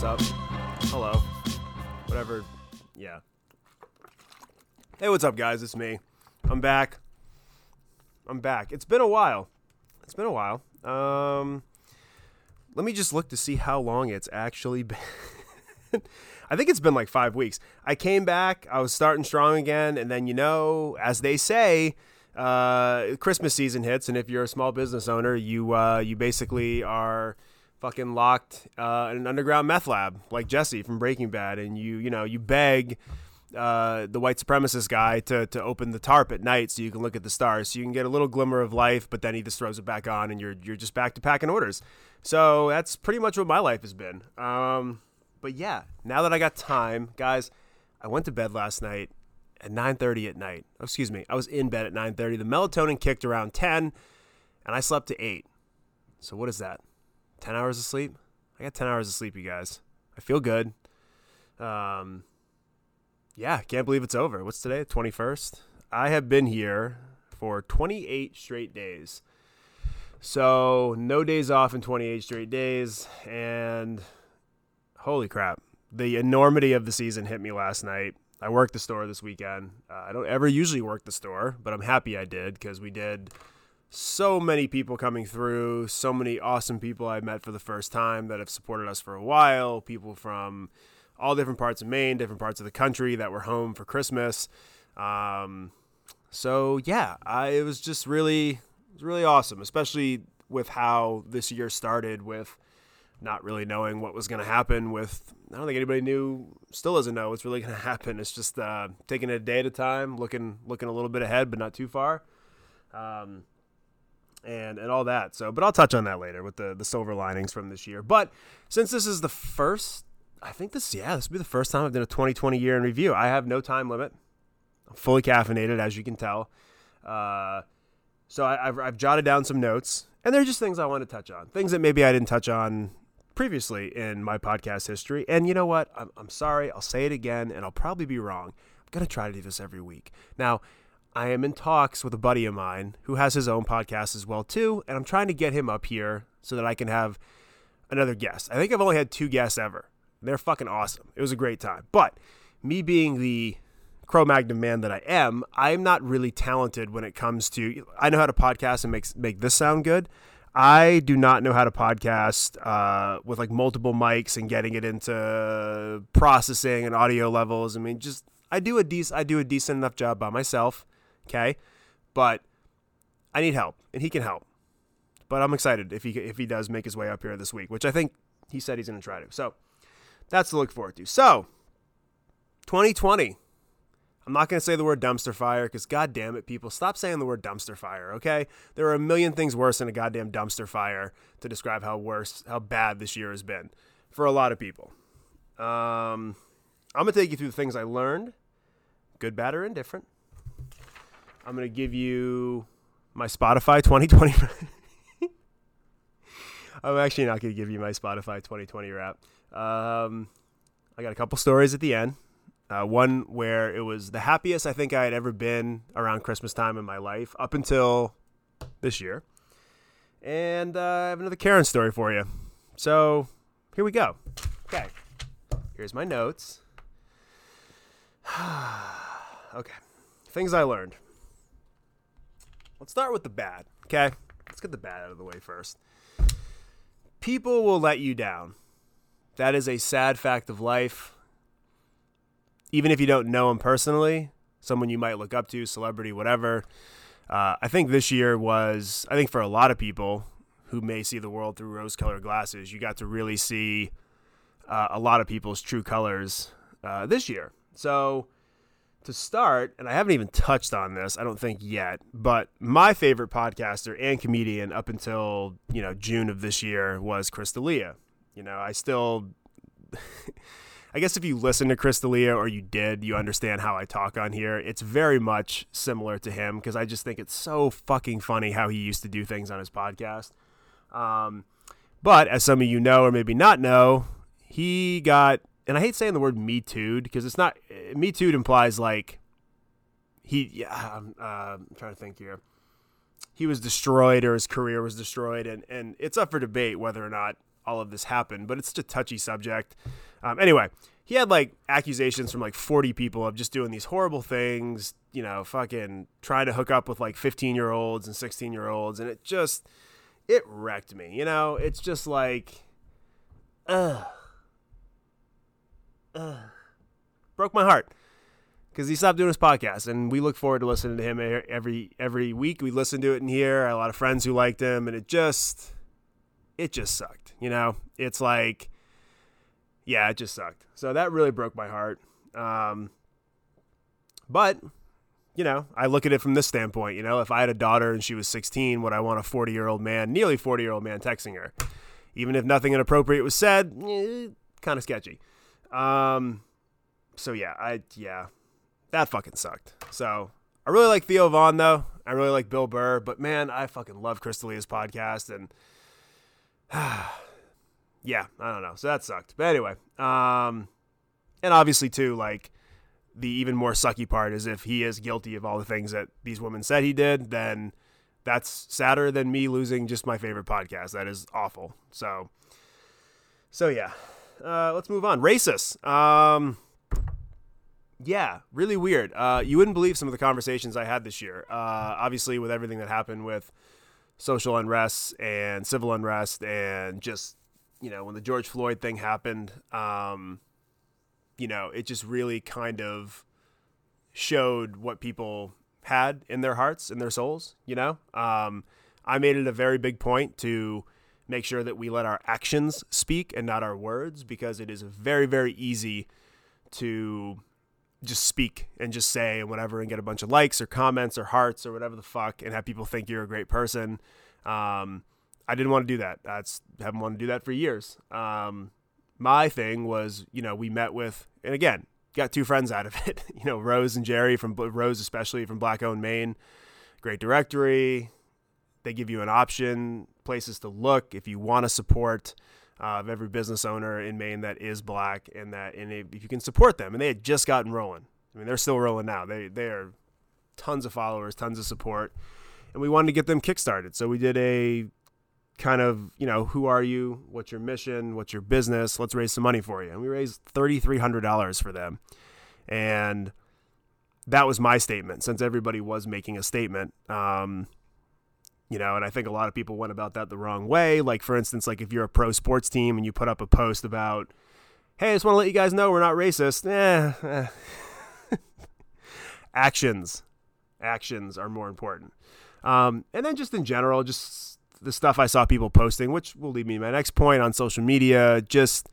What's up? Hello. Whatever. Yeah. Hey, what's up, guys? It's me. I'm back. I'm back. It's been a while. It's been a while. Um, let me just look to see how long it's actually been. I think it's been like five weeks. I came back. I was starting strong again, and then you know, as they say, uh, Christmas season hits, and if you're a small business owner, you uh, you basically are fucking locked uh, in an underground meth lab, like Jesse from Breaking Bad, and you you know you beg uh, the white supremacist guy to to open the tarp at night so you can look at the stars, so you can get a little glimmer of life, but then he just throws it back on, and you're you're just back to packing orders. So that's pretty much what my life has been. Um, but yeah, now that I got time, guys, I went to bed last night at 9:30 at night. Oh, excuse me, I was in bed at 9:30. The melatonin kicked around 10, and I slept to eight. So what is that? 10 hours of sleep? I got 10 hours of sleep, you guys. I feel good. Um, yeah, can't believe it's over. What's today? 21st. I have been here for 28 straight days. So no days off in 28 straight days, and holy crap, the enormity of the season hit me last night. I worked the store this weekend. Uh, I don't ever usually work the store, but I'm happy I did because we did so many people coming through, so many awesome people I met for the first time that have supported us for a while, people from all different parts of Maine, different parts of the country that were home for Christmas. Um, so yeah, I, it was just really, it was really awesome, especially with how this year started with not really knowing what was going to happen with I don't think anybody knew still doesn't know what's really going to happen. It's just uh, taking it a day at a time, looking looking a little bit ahead but not too far. Um, and and all that. So, but I'll touch on that later with the the silver linings from this year. But since this is the first I think this yeah, this will be the first time I've done a 2020 year in review. I have no time limit. I'm fully caffeinated as you can tell. Uh, so I, have I've jotted down some notes, and they're just things I want to touch on, things that maybe I didn't touch on previously in my podcast history. And you know what? I'm, I'm sorry. I'll say it again, and I'll probably be wrong. I'm to try to do this every week. Now, I am in talks with a buddy of mine who has his own podcast as well too, and I'm trying to get him up here so that I can have another guest. I think I've only had two guests ever. They're fucking awesome. It was a great time. But me being the Cro Magnum man that I am, I'm not really talented when it comes to. I know how to podcast and make make this sound good. I do not know how to podcast uh, with like multiple mics and getting it into processing and audio levels. I mean, just I do a decent I do a decent enough job by myself. Okay, but I need help, and he can help. But I'm excited if he if he does make his way up here this week, which I think he said he's going to try to. So that's to look forward to. So 2020 I'm not going to say the word dumpster fire because, god damn it, people, stop saying the word dumpster fire, okay? There are a million things worse than a goddamn dumpster fire to describe how worse, how bad this year has been for a lot of people. Um, I'm going to take you through the things I learned, good, bad, or indifferent. I'm to give you my Spotify 2020. I'm actually not to give you my Spotify 2020 wrap. Um, I got a couple stories at the end. Uh, one where it was the happiest I think I had ever been around Christmas time in my life up until this year. And uh, I have another Karen story for you. So here we go. Okay. Here's my notes. okay. Things I learned. Let's start with the bad. Okay. Let's get the bad out of the way first. People will let you down. That is a sad fact of life even if you don't know them personally, someone you might look up to, celebrity, whatever. Uh, I think this year was, I think for a lot of people who may see the world through rose colored glasses, you got to really see uh, a lot of people's true colors uh, this year. So, to start, and I haven't even touched on this, I don't think yet, but my favorite podcaster and comedian up until, you know, June of this year was Chris D'Elia. You know, I still. I guess if you listen to Chris D'Elia or you did, you understand how I talk on here. It's very much similar to him because I just think it's so fucking funny how he used to do things on his podcast. Um, but as some of you know or maybe not know, he got, and I hate saying the word Me Too because it's not, Me Too implies like he, yeah, I'm, uh, I'm trying to think here. He was destroyed or his career was destroyed, and, and it's up for debate whether or not all of this happened, but it's such a touchy subject. Um, anyway, he had like accusations from like 40 people of just doing these horrible things, you know, fucking trying to hook up with like 15 year olds and 16 year olds. And it just, it wrecked me. You know, it's just like, ugh. Ugh. Broke my heart because he stopped doing his podcast, and we look forward to listening to him every every week. We listen to it in here. A lot of friends who liked him, and it just it just sucked. You know, it's like yeah, it just sucked. So that really broke my heart. Um, but you know, I look at it from this standpoint. You know, if I had a daughter and she was 16, would I want a 40 year old man, nearly 40 year old man, texting her? Even if nothing inappropriate was said, eh, kind of sketchy. Um, so yeah, I yeah, that fucking sucked. So I really like Theo Von though. I really like Bill Burr, but man, I fucking love Chris D'Elia's podcast and yeah, I don't know. So that sucked. But anyway, um, and obviously too, like the even more sucky part is if he is guilty of all the things that these women said he did, then that's sadder than me losing just my favorite podcast. That is awful. So, so yeah, uh, let's move on. Racist. Um, yeah, really weird. Uh, you wouldn't believe some of the conversations I had this year. Uh, obviously, with everything that happened with social unrest and civil unrest, and just you know when the George Floyd thing happened, um, you know it just really kind of showed what people had in their hearts and their souls. You know, um, I made it a very big point to make sure that we let our actions speak and not our words because it is very very easy to just speak and just say and whatever and get a bunch of likes or comments or hearts or whatever the fuck and have people think you're a great person. Um, I didn't want to do that. I haven't wanted to do that for years. Um, my thing was, you know, we met with, and again, got two friends out of it. you know, Rose and Jerry from Rose, especially from Black Owned Maine. Great directory. They give you an option, places to look if you want to support uh, of every business owner in Maine that is black, and that and if you can support them, and they had just gotten rolling. I mean, they're still rolling now. They they are tons of followers, tons of support, and we wanted to get them kickstarted. So we did a kind of you know who are you, what's your mission, what's your business? Let's raise some money for you, and we raised thirty three hundred dollars for them, and that was my statement since everybody was making a statement. Um, you know and i think a lot of people went about that the wrong way. Like for instance like if you're a pro sports team and you put up a post about hey i just want to let you guys know we're not racist eh, eh. actions. Actions are more important. Um, and then just in general just the stuff i saw people posting which will lead me to my next point on social media just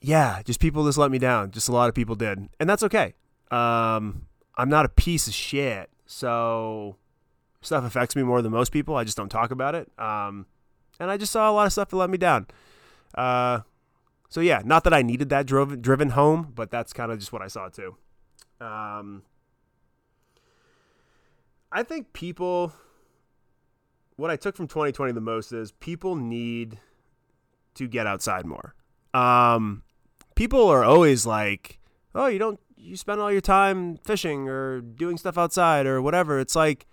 yeah just people just let me down. Just a lot of people did. And that's okay. Um, i'm not a piece of shit. So stuff affects me more than most people. I just don't talk about it. Um, and I just saw a lot of stuff that let me down. Uh, so yeah, not that I needed that drove, driven home, but that's kind of just what I saw too. Um, I think people, what I took from 2020 the most is people need to get outside more. Um, people are always like, oh, you don't, you spend all your time fishing or doing stuff outside or whatever. It's like,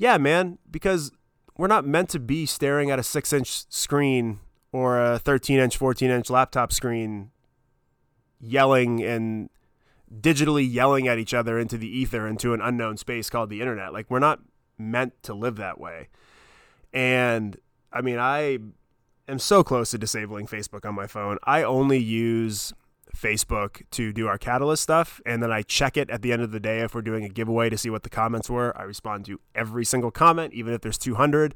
yeah, man, because we're not meant to be staring at a six inch screen or a 13 inch, 14 inch laptop screen yelling and digitally yelling at each other into the ether into an unknown space called the internet. Like, we're not meant to live that way. And I mean, I am so close to disabling Facebook on my phone. I only use Facebook to do our Catalyst stuff, and then I check it at the end of the day if we're doing a giveaway to see what the comments were. I respond to every single comment, even if there's 200,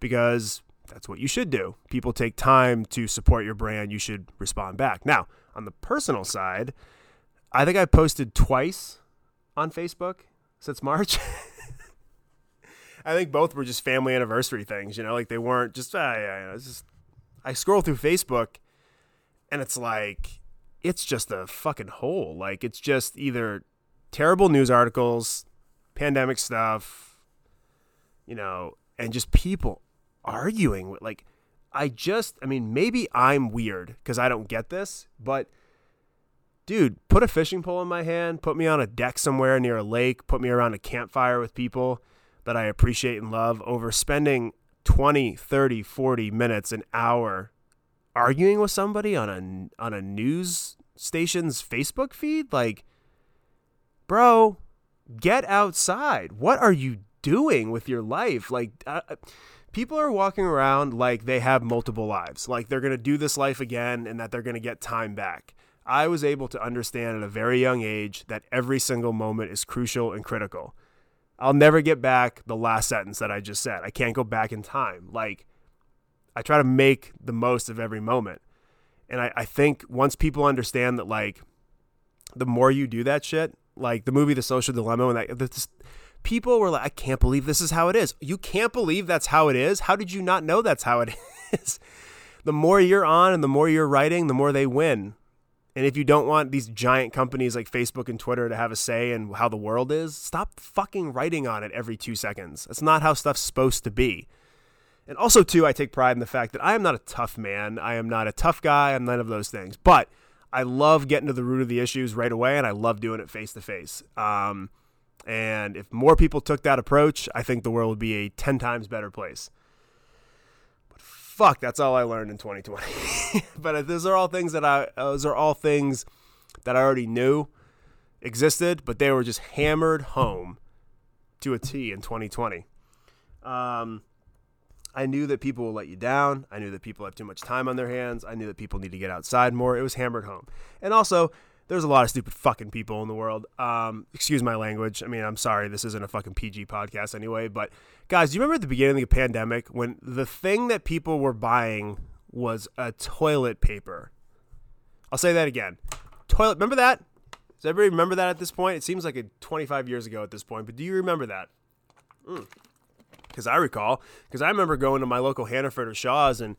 because that's what you should do. People take time to support your brand. You should respond back. Now, on the personal side, I think I posted twice on Facebook since March. I think both were just family anniversary things, you know, like they weren't just, uh, yeah, it's just, I scroll through Facebook and it's like, it's just a fucking hole. Like it's just either terrible news articles, pandemic stuff, you know, and just people arguing with like I just I mean maybe I'm weird cuz I don't get this, but dude, put a fishing pole in my hand, put me on a deck somewhere near a lake, put me around a campfire with people that I appreciate and love over spending 20, 30, 40 minutes, an hour arguing with somebody on a on a news station's Facebook feed like bro, get outside. What are you doing with your life? Like uh, people are walking around like they have multiple lives. Like they're going to do this life again and that they're going to get time back. I was able to understand at a very young age that every single moment is crucial and critical. I'll never get back the last sentence that I just said. I can't go back in time. Like, I try to make the most of every moment. And I, I think once people understand that, like, the more you do that shit, like the movie The Social Dilemma, when that, this, people were like, I can't believe this is how it is. You can't believe that's how it is? How did you not know that's how it is? the more you're on and the more you're writing, the more they win. And if you don't want these giant companies like Facebook and Twitter to have a say in how the world is, stop fucking writing on it every two seconds. That's not how stuff's supposed to be. And also, too, I take pride in the fact that I am not a tough man. I am not a tough guy. I'm none of those things. But I love getting to the root of the issues right away, and I love doing it face to face. And if more people took that approach, I think the world would be a 10 times better place But fuck, that's all I learned in 2020. but those are all things that I those are all things that I already knew existed, but they were just hammered home to a T in 2020. Um, I knew that people will let you down. I knew that people have too much time on their hands. I knew that people need to get outside more. It was hammered home. And also, there's a lot of stupid fucking people in the world. Um, excuse my language. I mean, I'm sorry, this isn't a fucking PG podcast anyway. But guys, do you remember at the beginning of the pandemic when the thing that people were buying was a toilet paper? I'll say that again. Toilet. Remember that? Does everybody remember that at this point? It seems like a 25 years ago at this point, but do you remember that? Because mm. I recall, because I remember going to my local Hannaford or Shaw's and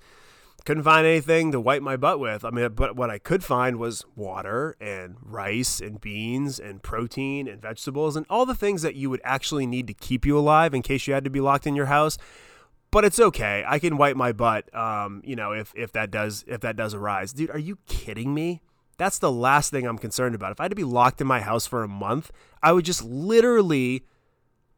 couldn't find anything to wipe my butt with. I mean, but what I could find was water and rice and beans and protein and vegetables and all the things that you would actually need to keep you alive in case you had to be locked in your house. But it's okay. I can wipe my butt. Um, you know, if if that does if that does arise, dude. Are you kidding me? That's the last thing I'm concerned about. If I had to be locked in my house for a month, I would just literally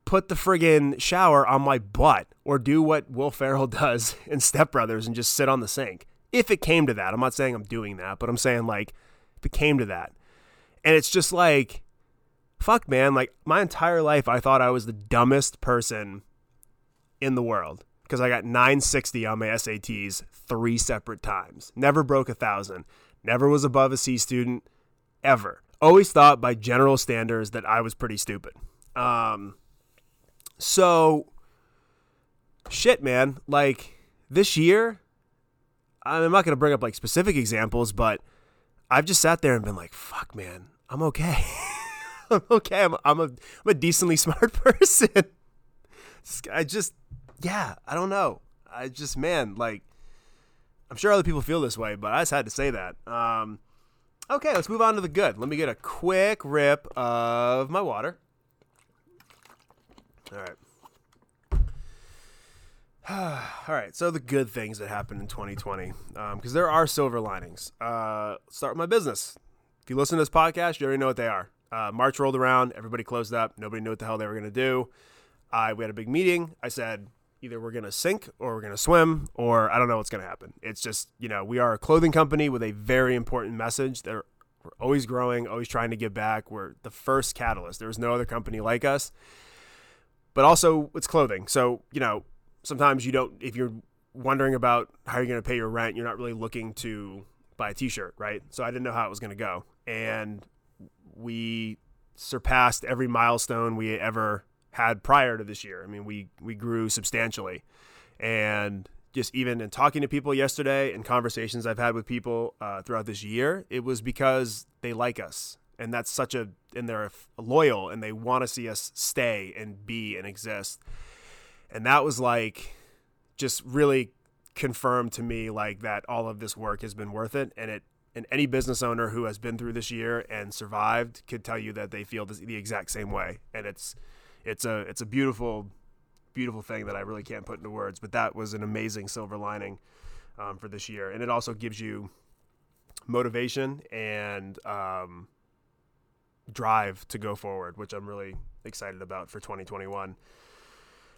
put the friggin' shower on my butt or do what Will Ferrell does in Step Brothers and just sit on the sink. If it came to that, I'm not saying I'm doing that, but I'm saying like if it came to that. And it's just like, fuck, man. Like my entire life, I thought I was the dumbest person in the world because I got 960 on my SATs three separate times. Never broke a thousand. Never was above a C student ever. Always thought by general standards that I was pretty stupid. Um, so, shit, man. Like this year, I'm not going to bring up like specific examples, but I've just sat there and been like, fuck, man, I'm okay. I'm okay. I'm, I'm, a, I'm a decently smart person. I just, yeah, I don't know. I just, man, like, I'm sure other people feel this way, but I just had to say that. Um, okay, let's move on to the good. Let me get a quick rip of my water. All right. All right. So the good things that happened in 2020, because um, there are silver linings. Uh, start with my business. If you listen to this podcast, you already know what they are. Uh, March rolled around. Everybody closed up. Nobody knew what the hell they were going to do. I we had a big meeting. I said either we're going to sink or we're going to swim or I don't know what's going to happen. It's just you know we are a clothing company with a very important message. We're always growing, always trying to give back. We're the first catalyst. There's no other company like us but also it's clothing. So, you know, sometimes you don't, if you're wondering about how you're going to pay your rent, you're not really looking to buy a t shirt, right? So I didn't know how it was going to go. And we surpassed every milestone we ever had prior to this year. I mean, we, we grew substantially. And just even in talking to people yesterday and conversations I've had with people uh, throughout this year, it was because they like us and that's such a and they're loyal and they want to see us stay and be and exist. And that was like just really confirmed to me like that all of this work has been worth it. And it and any business owner who has been through this year and survived could tell you that they feel this, the exact same way. And it's it's a it's a beautiful beautiful thing that I really can't put into words but that was an amazing silver lining um, for this year. And it also gives you motivation and um, drive to go forward, which I'm really excited about for 2021.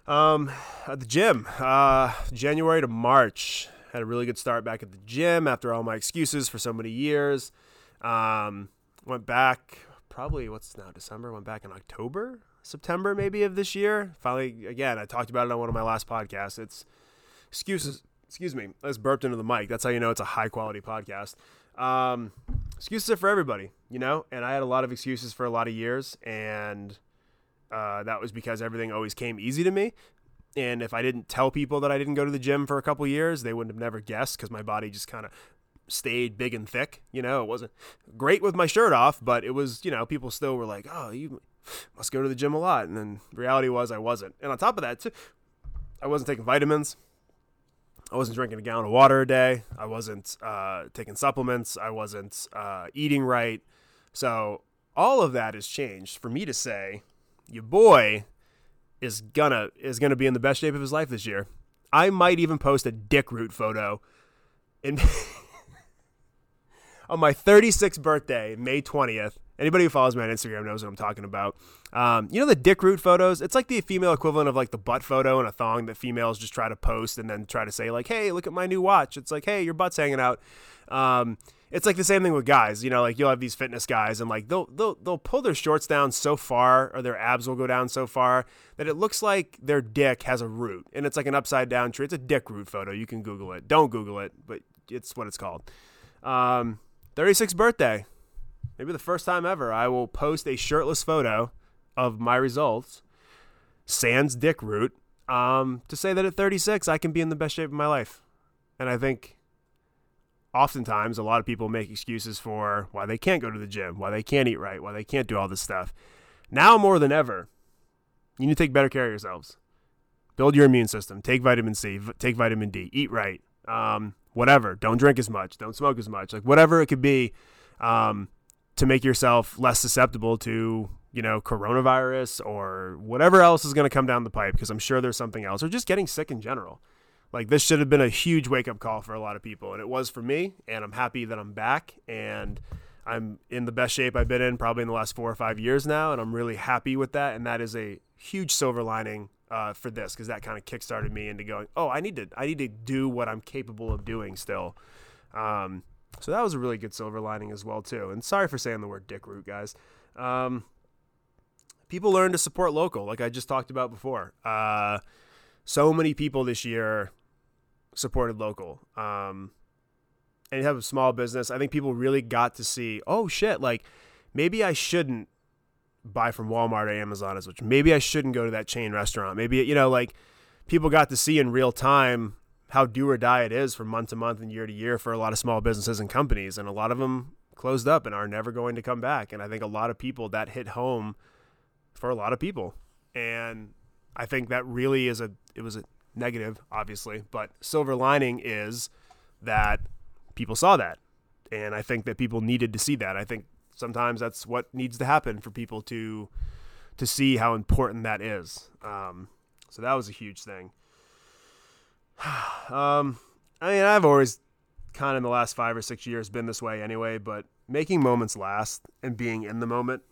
Um, at the gym, uh, January to March, had a really good start back at the gym after all my excuses for so many years. Um, went back probably what's now December. Went back in October, September maybe of this year. Finally, again, I talked about it on one of my last podcasts. It's excuses. Excuse me, I just burped into the mic. That's how you know it's a high quality podcast. Um, excuses are for everybody, you know. And I had a lot of excuses for a lot of years, and uh, that was because everything always came easy to me. And if I didn't tell people that I didn't go to the gym for a couple years, they wouldn't have never guessed because my body just kind of stayed big and thick. You know, it wasn't great with my shirt off, but it was, you know, people still were like, oh, you must go to the gym a lot. And then reality was I wasn't. And on top of that, too, I wasn't taking vitamins. I wasn't drinking a gallon of water a day. I wasn't uh, taking supplements. I wasn't uh, eating right. So all of that has changed for me to say, your boy is gonna is gonna be in the best shape of his life this year. I might even post a dick root photo in on my 36th birthday, May 20th. Anybody who follows me on Instagram knows what I'm talking about. Um, you know the dick root photos? It's like the female equivalent of like the butt photo and a thong that females just try to post and then try to say like, "Hey, look at my new watch." It's like, "Hey, your butt's hanging out." Um, it's like the same thing with guys. You know, like you'll have these fitness guys and like they'll they'll they'll pull their shorts down so far or their abs will go down so far that it looks like their dick has a root and it's like an upside down tree. It's a dick root photo. You can Google it. Don't Google it, but it's what it's called. Um, 36th birthday. Maybe the first time ever, I will post a shirtless photo of my results, sans dick root, um, to say that at 36 I can be in the best shape of my life. And I think oftentimes a lot of people make excuses for why they can't go to the gym, why they can't eat right, why they can't do all this stuff. Now more than ever, you need to take better care of yourselves. Build your immune system. Take vitamin C. V- take vitamin D. Eat right. Um, whatever. Don't drink as much. Don't smoke as much. Like whatever it could be, um, to make yourself less susceptible to you know coronavirus or whatever else is going to come down the pipe. Because I'm sure there's something else, or just getting sick in general. Like this should have been a huge wake up call for a lot of people, and it was for me. And I'm happy that I'm back, and I'm in the best shape I've been in probably in the last four or five years now, and I'm really happy with that. And that is a huge silver lining uh, for this because that kind of kickstarted me into going, oh, I need to, I need to do what I'm capable of doing still. Um, so that was a really good silver lining as well too. And sorry for saying the word dick root, guys. Um, people learn to support local, like I just talked about before. Uh, so many people this year supported local. Um, and you have a small business. I think people really got to see, oh shit, like maybe I shouldn't buy from Walmart or Amazon as much. Maybe I shouldn't go to that chain restaurant. Maybe you know, like people got to see in real time how do or die it is from month to month and year to year for a lot of small businesses and companies, and a lot of them closed up and are never going to come back. And I think a lot of people that hit home for a lot of people, and I think that really is a it was a negative, obviously, but silver lining is that people saw that. And I think that people needed to see that. I think sometimes that's what needs to happen for people to to see how important that is. Um, so that was a huge thing. um, I mean, I've always kind of in the last five or six years been this way anyway, but making moments last and being in the moment,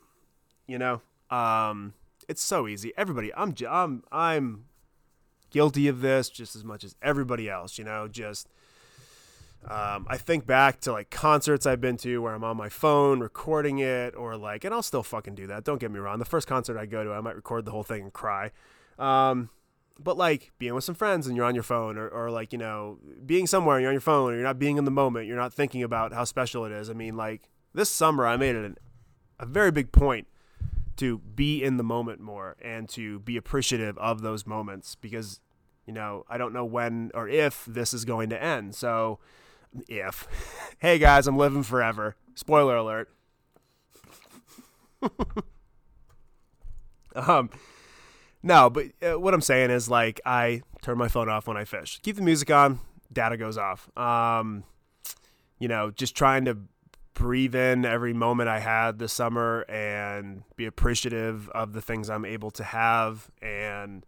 you know, um, it's so easy. Everybody, I'm, I'm, I'm guilty of this just as much as everybody else, you know, just um, I think back to like concerts I've been to where I'm on my phone recording it or like, and I'll still fucking do that. Don't get me wrong. The first concert I go to, I might record the whole thing and cry. Um, but like being with some friends and you're on your phone or, or like, you know, being somewhere and you're on your phone or you're not being in the moment, you're not thinking about how special it is. I mean, like this summer, I made it an, a very big point to be in the moment more and to be appreciative of those moments because you know I don't know when or if this is going to end. So if hey guys, I'm living forever. Spoiler alert. um no, but uh, what I'm saying is like I turn my phone off when I fish. Keep the music on, data goes off. Um you know, just trying to breathe in every moment I had this summer and be appreciative of the things I'm able to have and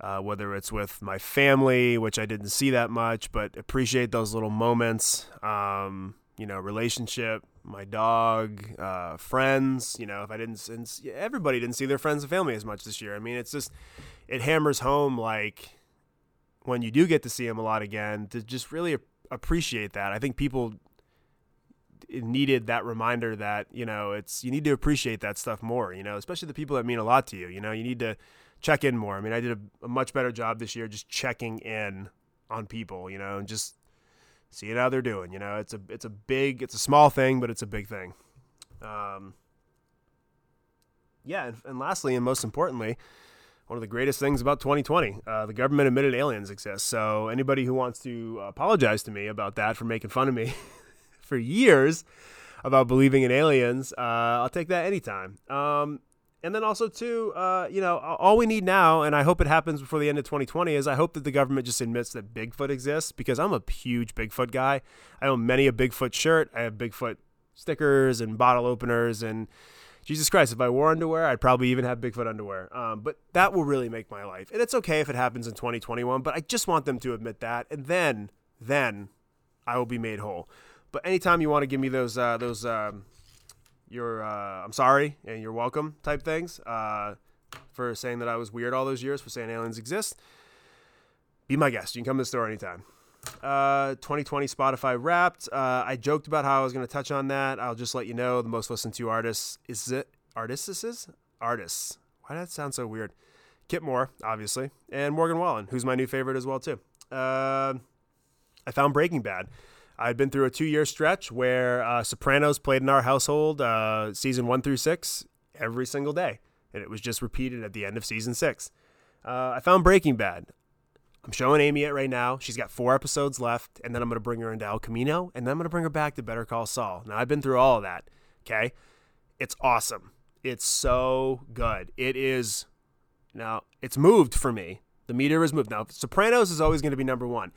uh, whether it's with my family, which I didn't see that much, but appreciate those little moments. Um, you know, relationship, my dog, uh, friends. You know, if I didn't, since everybody didn't see their friends and family as much this year. I mean, it's just, it hammers home like when you do get to see them a lot again to just really appreciate that. I think people needed that reminder that you know it's you need to appreciate that stuff more. You know, especially the people that mean a lot to you. You know, you need to check in more. I mean, I did a, a much better job this year just checking in on people. You know, and just seeing how they're doing. You know, it's a it's a big it's a small thing, but it's a big thing. Um, yeah, and, and lastly, and most importantly, one of the greatest things about 2020. Uh, the government admitted aliens exist. So anybody who wants to apologize to me about that for making fun of me for years about believing in aliens, uh, I'll take that anytime. Um, and then also too, uh, you know, all we need now, and I hope it happens before the end of 2020, is I hope that the government just admits that Bigfoot exists because I'm a huge Bigfoot guy. I own many a Bigfoot shirt. I have Bigfoot stickers and bottle openers and Jesus Christ, if I wore underwear, I'd probably even have Bigfoot underwear. Um, but that will really make my life. And it's okay if it happens in 2021, but I just want them to admit that. And then, then I will be made whole. But anytime you want to give me those, uh, those, um, you're, uh, I'm sorry and you're welcome type things, uh, for saying that I was weird all those years for saying aliens exist, be my guest. You can come to the store anytime. Uh, 2020 Spotify Wrapped. Uh, I joked about how I was going to touch on that. I'll just let you know the most listened to artists is it artists artists. Why does that sound so weird? Kip Moore, obviously, and Morgan Wallen, who's my new favorite as well too. Uh, I found Breaking Bad. I'd been through a two-year stretch where uh, Sopranos played in our household, uh, season one through six, every single day, and it was just repeated at the end of season six. Uh, I found Breaking Bad. I'm showing Amy it right now. She's got four episodes left, and then I'm going to bring her into El Camino, and then I'm going to bring her back to Better Call Saul. Now, I've been through all of that. Okay. It's awesome. It's so good. It is. Now, it's moved for me. The meter is moved. Now, Sopranos is always going to be number one,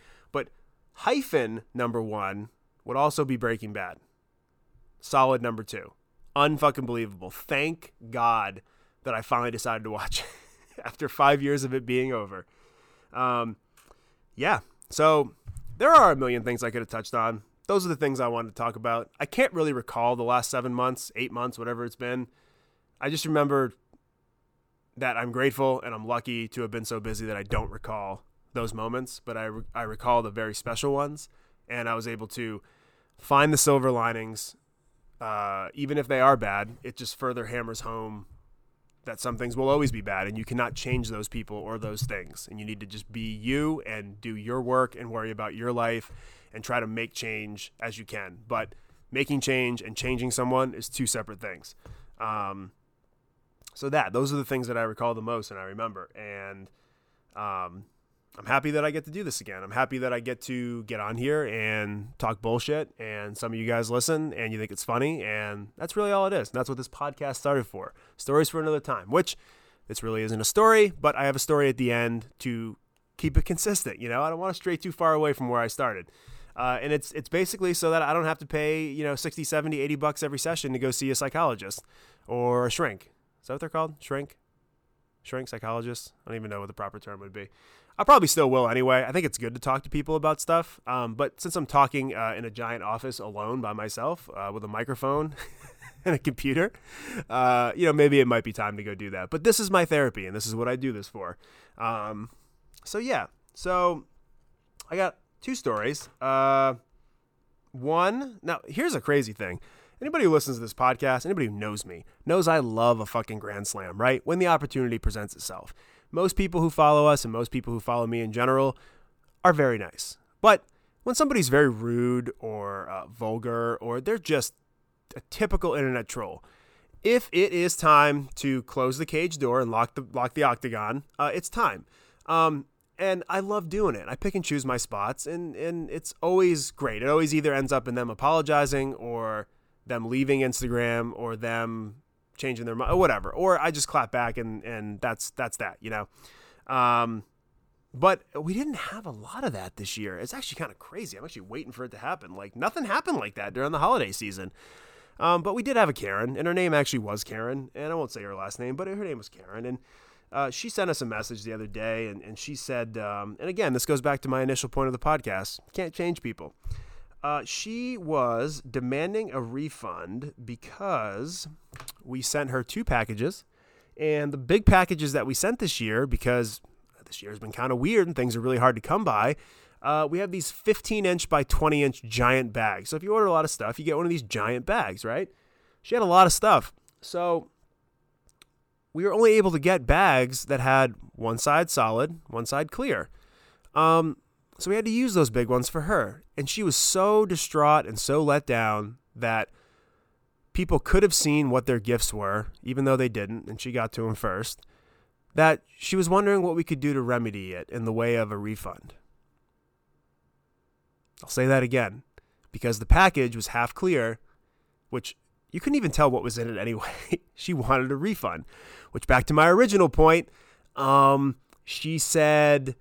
hyphen number one would also be Breaking Bad. Solid number two. Unfucking believable. Thank God that I finally decided to watch after five years of it being over. Um, yeah. So there are a million things I could have touched on. Those are the things I wanted to talk about. I can't really recall the last seven months, eight months, whatever it's been. I just remember that I'm grateful and I'm lucky to have been so busy that I don't recall those moments, but I, re- I recall the very special ones. And I was able to find the silver linings. Uh, even if they are bad, it just further hammers home that some things will always be bad and you cannot change those people or those things. And you need to just be you and do your work and worry about your life and try to make change as you can. But making change and changing someone is two separate things. Um, so that those are the things that I recall the most and I remember. And um, I'm happy that I get to do this again. I'm happy that I get to get on here and talk bullshit, and some of you guys listen and you think it's funny, and that's really all it is. And that's what this podcast started for. Stories for another time, which this really isn't a story, but I have a story at the end to keep it consistent. You know, I don't want to stray too far away from where I started. Uh, and it's it's basically so that I don't have to pay, you know, 60, 70, 80 bucks every session to go see a psychologist or a shrink. Is that what they're called? Shrink? Shrink psychologist? I don't even know what the proper term would be. I probably still will anyway. I think it's good to talk to people about stuff. Um, but since I'm talking uh, in a giant office alone by myself uh, with a microphone and a computer, uh, you know, maybe it might be time to go do that. But this is my therapy, and this is what I do this for. Um, so yeah, so I got two stories. Uh, one now here's a crazy thing. Anybody who listens to this podcast, anybody who knows me, knows I love a fucking grand slam, right? When the opportunity presents itself most people who follow us and most people who follow me in general are very nice. But when somebody's very rude or uh, vulgar or they're just a typical internet troll, if it is time to close the cage door and lock the lock the octagon, uh, it's time. Um, and I love doing it. I pick and choose my spots, and and it's always great. It always either ends up in them apologizing or them leaving Instagram or them changing their mind or whatever. Or I just clap back and and that's that's that, you know. Um, but we didn't have a lot of that this year. It's actually kind of crazy. I'm actually waiting for it to happen. Like nothing happened like that during the holiday season. Um, but we did have a Karen, and her name actually was Karen, and I won't say her last name, but her name was Karen, and uh, she sent us a message the other day, and, and she said, um, and again, this goes back to my initial point of the podcast: can't change people. Uh, she was demanding a refund because we sent her two packages And the big packages that we sent this year, because this year has been kind of weird and things are really hard to come by, uh, we have these 15 inch by 20 inch giant bags. So if you order a lot of stuff, you get one of these giant bags, right? She had a lot of stuff. So we were only able to get bags that had one side solid, one side clear. Um, so we had to use those big ones for her. And she was so distraught and so let down that people could have seen what their gifts were, even though they didn't, and she got to them first, that she was wondering what we could do to remedy it in the way of a refund. I'll say that again because the package was half clear, which you couldn't even tell what was in it anyway. she wanted a refund, which back to my original point, um, she said,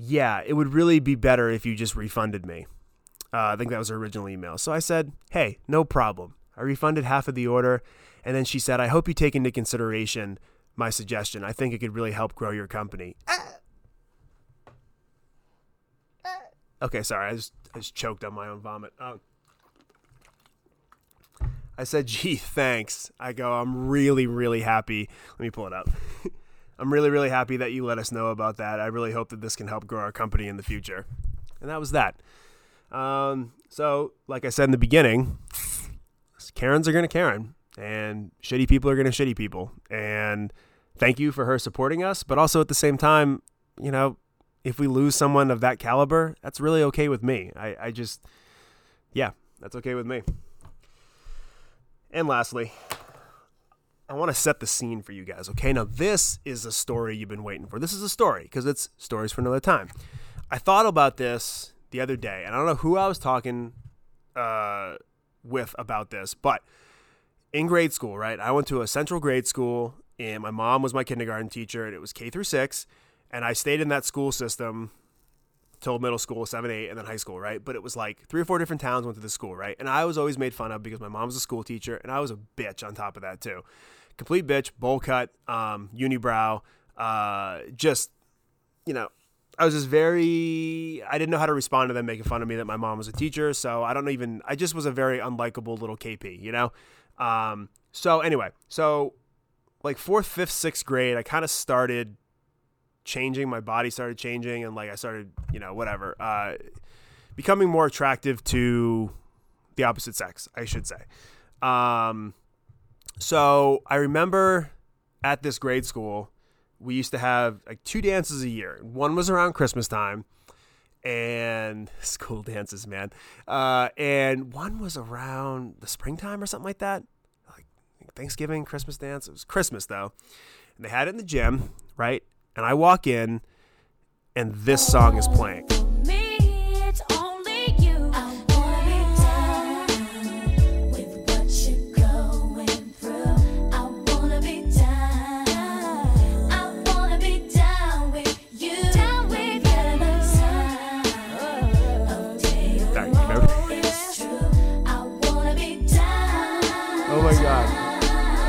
yeah, it would really be better if you just refunded me. Uh, I think that was her original email. So I said, hey, no problem. I refunded half of the order. And then she said, I hope you take into consideration my suggestion. I think it could really help grow your company. Okay, sorry. I just, I just choked on my own vomit. Um, I said, gee, thanks. I go, I'm really, really happy. Let me pull it up. I'm really, really happy that you let us know about that. I really hope that this can help grow our company in the future. And that was that. Um, so, like I said in the beginning, Karens are going to Karen, and shitty people are going to shitty people. And thank you for her supporting us. But also at the same time, you know, if we lose someone of that caliber, that's really okay with me. I, I just, yeah, that's okay with me. And lastly, I want to set the scene for you guys, okay? Now, this is a story you've been waiting for. This is a story because it's stories for another time. I thought about this the other day, and I don't know who I was talking uh, with about this, but in grade school, right? I went to a central grade school, and my mom was my kindergarten teacher, and it was K through six, and I stayed in that school system till middle school, seven, eight, and then high school, right? But it was like three or four different towns went to the school, right? And I was always made fun of because my mom was a school teacher, and I was a bitch on top of that too. Complete bitch, bowl cut, um, unibrow, uh, just you know, I was just very I didn't know how to respond to them making fun of me that my mom was a teacher, so I don't even I just was a very unlikable little KP, you know? Um, so anyway, so like fourth, fifth, sixth grade, I kind of started changing. My body started changing, and like I started, you know, whatever, uh, becoming more attractive to the opposite sex, I should say. Um, so I remember at this grade school, we used to have like two dances a year. One was around Christmas time, and school dances, man. Uh, and one was around the springtime or something like that, like Thanksgiving, Christmas dance. It was Christmas though, and they had it in the gym, right? And I walk in, and this song is playing.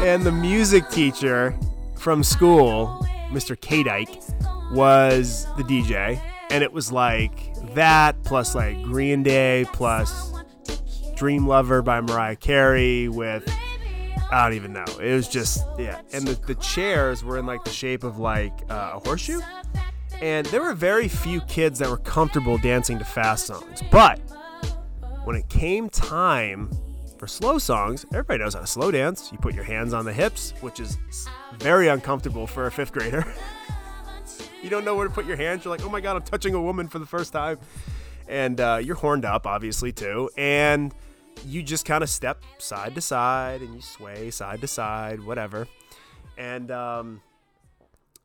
And the music teacher from school, Mr. K Dyke, was the DJ. And it was like that plus like Green Day plus Dream Lover by Mariah Carey with I don't even know. It was just yeah. And the, the chairs were in like the shape of like uh, a horseshoe. And there were very few kids that were comfortable dancing to fast songs. But when it came time for slow songs, everybody knows how to slow dance. You put your hands on the hips, which is very uncomfortable for a fifth grader. you don't know where to put your hands. You're like, oh my God, I'm touching a woman for the first time. And uh, you're horned up, obviously, too. And you just kind of step side to side and you sway side to side, whatever. And um,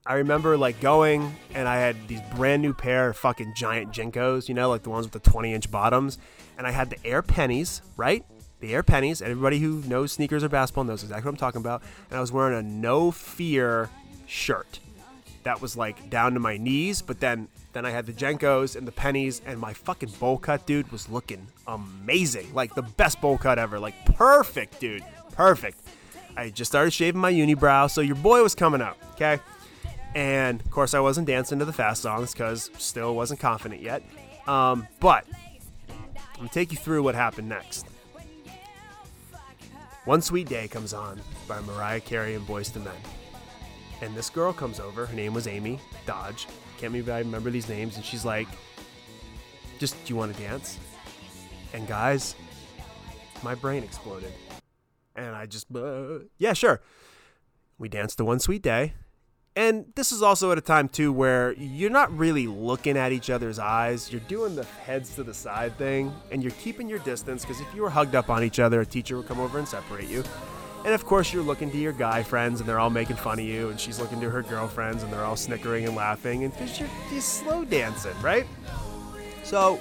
I remember like going and I had these brand new pair of fucking giant JNCOs, you know, like the ones with the 20 inch bottoms. And I had the Air Pennies, right? The Air Pennies. Everybody who knows sneakers or basketball knows exactly what I'm talking about. And I was wearing a No Fear shirt that was like down to my knees, but then then I had the JNCOs and the pennies, and my fucking bowl cut, dude, was looking amazing. Like the best bowl cut ever. Like perfect, dude. Perfect. I just started shaving my unibrow, so your boy was coming up, okay? And of course, I wasn't dancing to the fast songs because still wasn't confident yet. Um, but I'm gonna take you through what happened next. One Sweet Day comes on by Mariah Carey and Boyz II Men. And this girl comes over. Her name was Amy Dodge. Can't I remember these names. And she's like, just, do you want to dance? And guys, my brain exploded. And I just, uh, yeah, sure. We danced the one sweet day. And this is also at a time, too, where you're not really looking at each other's eyes. You're doing the heads to the side thing, and you're keeping your distance because if you were hugged up on each other, a teacher would come over and separate you. And of course, you're looking to your guy friends, and they're all making fun of you, and she's looking to her girlfriends, and they're all snickering and laughing, and because you're, you're slow dancing, right? So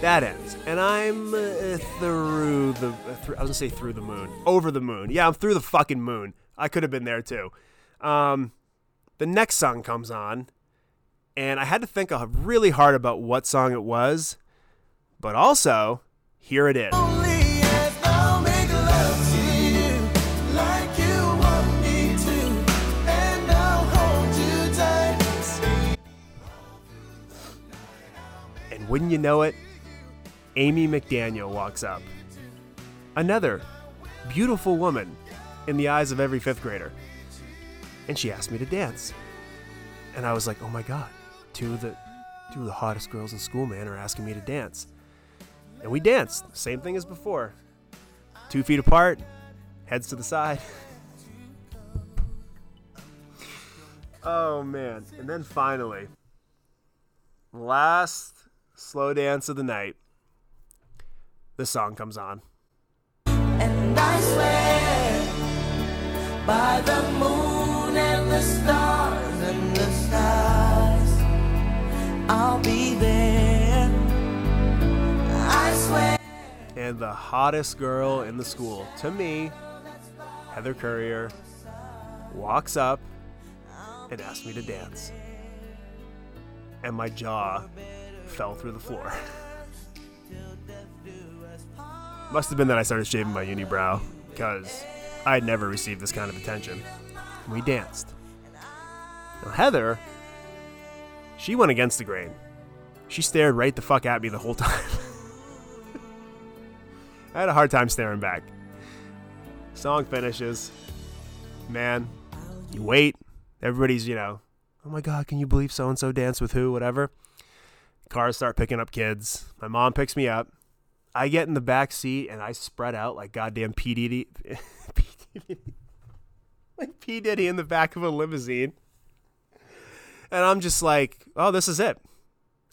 that ends, and I'm uh, through the. Uh, I was gonna say through the moon, over the moon. Yeah, I'm through the fucking moon. I could have been there too. Um, the next song comes on, and I had to think really hard about what song it was, but also here it is. And wouldn't you know it, Amy McDaniel walks up. Another beautiful woman in the eyes of every fifth grader. And she asked me to dance. And I was like, oh my God, two of the, two of the hottest girls in school, man, are asking me to dance. And we danced. Same thing as before. Two feet apart, heads to the side. oh man. And then finally, last slow dance of the night the song comes on. And I swear by the moon the stars and the stars, I'll be there. I swear. And the hottest girl in the school, to me, Heather Courier, walks up and asks me to dance. And my jaw fell through the floor. Must have been that I started shaving my unibrow, because I had never received this kind of attention. We danced. Now, Heather, she went against the grain. She stared right the fuck at me the whole time. I had a hard time staring back. Song finishes. Man, you wait. Everybody's, you know, oh my god, can you believe so and so danced with who, whatever. Cars start picking up kids. My mom picks me up. I get in the back seat and I spread out like goddamn P Diddy, like P Diddy in the back of a limousine, and I'm just like, oh, this is it.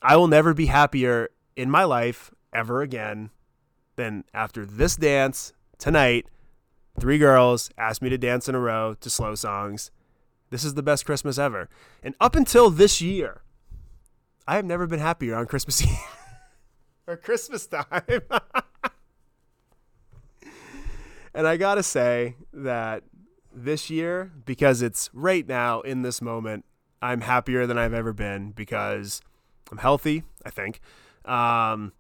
I will never be happier in my life ever again than after this dance tonight. Three girls asked me to dance in a row to slow songs. This is the best Christmas ever. And up until this year, I have never been happier on Christmas Eve or Christmas time. and I got to say that this year, because it's right now in this moment, I'm happier than I've ever been because I'm healthy, I think. Um,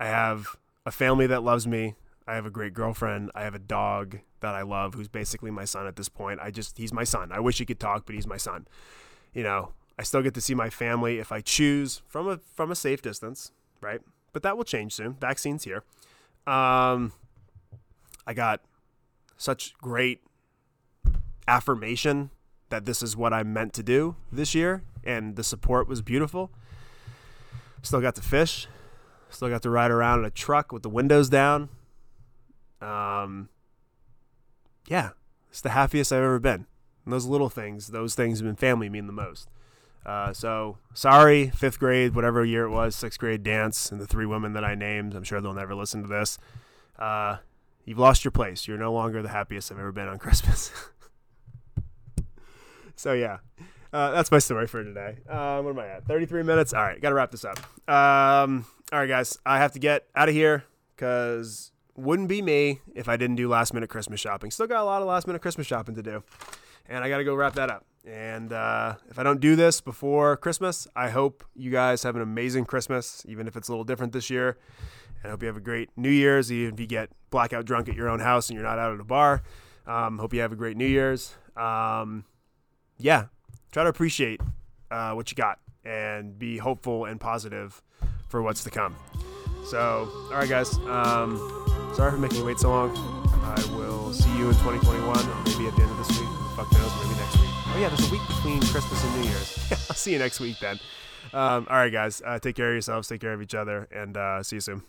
I have a family that loves me. I have a great girlfriend. I have a dog that I love who's basically my son at this point. I just, he's my son. I wish he could talk, but he's my son. You know, I still get to see my family if I choose from a from a safe distance, right? But that will change soon. Vaccines here. Um, I got such great affirmation that this is what I'm meant to do this year, and the support was beautiful. Still got to fish. Still got to ride around in a truck with the windows down. Um, yeah, it's the happiest I've ever been. And those little things, those things in family mean the most. Uh, so sorry, fifth grade, whatever year it was, sixth grade dance, and the three women that I named. I'm sure they'll never listen to this. Uh, you've lost your place. You're no longer the happiest I've ever been on Christmas. So yeah, uh, that's my story for today. Uh, what am I at? 33 minutes. All right, got to wrap this up. Um, all right, guys, I have to get out of here because wouldn't be me if I didn't do last minute Christmas shopping. Still got a lot of last minute Christmas shopping to do, and I got to go wrap that up. And uh, if I don't do this before Christmas, I hope you guys have an amazing Christmas, even if it's a little different this year. And I hope you have a great New Year's, even if you get blackout drunk at your own house and you're not out at a bar. Um, hope you have a great New Year's. Um, yeah, try to appreciate uh, what you got and be hopeful and positive for what's to come. So, all right, guys. Um, sorry for making you wait so long. I will see you in 2021, or maybe at the end of this week. Fuck knows? Maybe next week. Oh yeah, there's a week between Christmas and New Year's. I'll see you next week then. Um, all right, guys. Uh, take care of yourselves. Take care of each other, and uh, see you soon.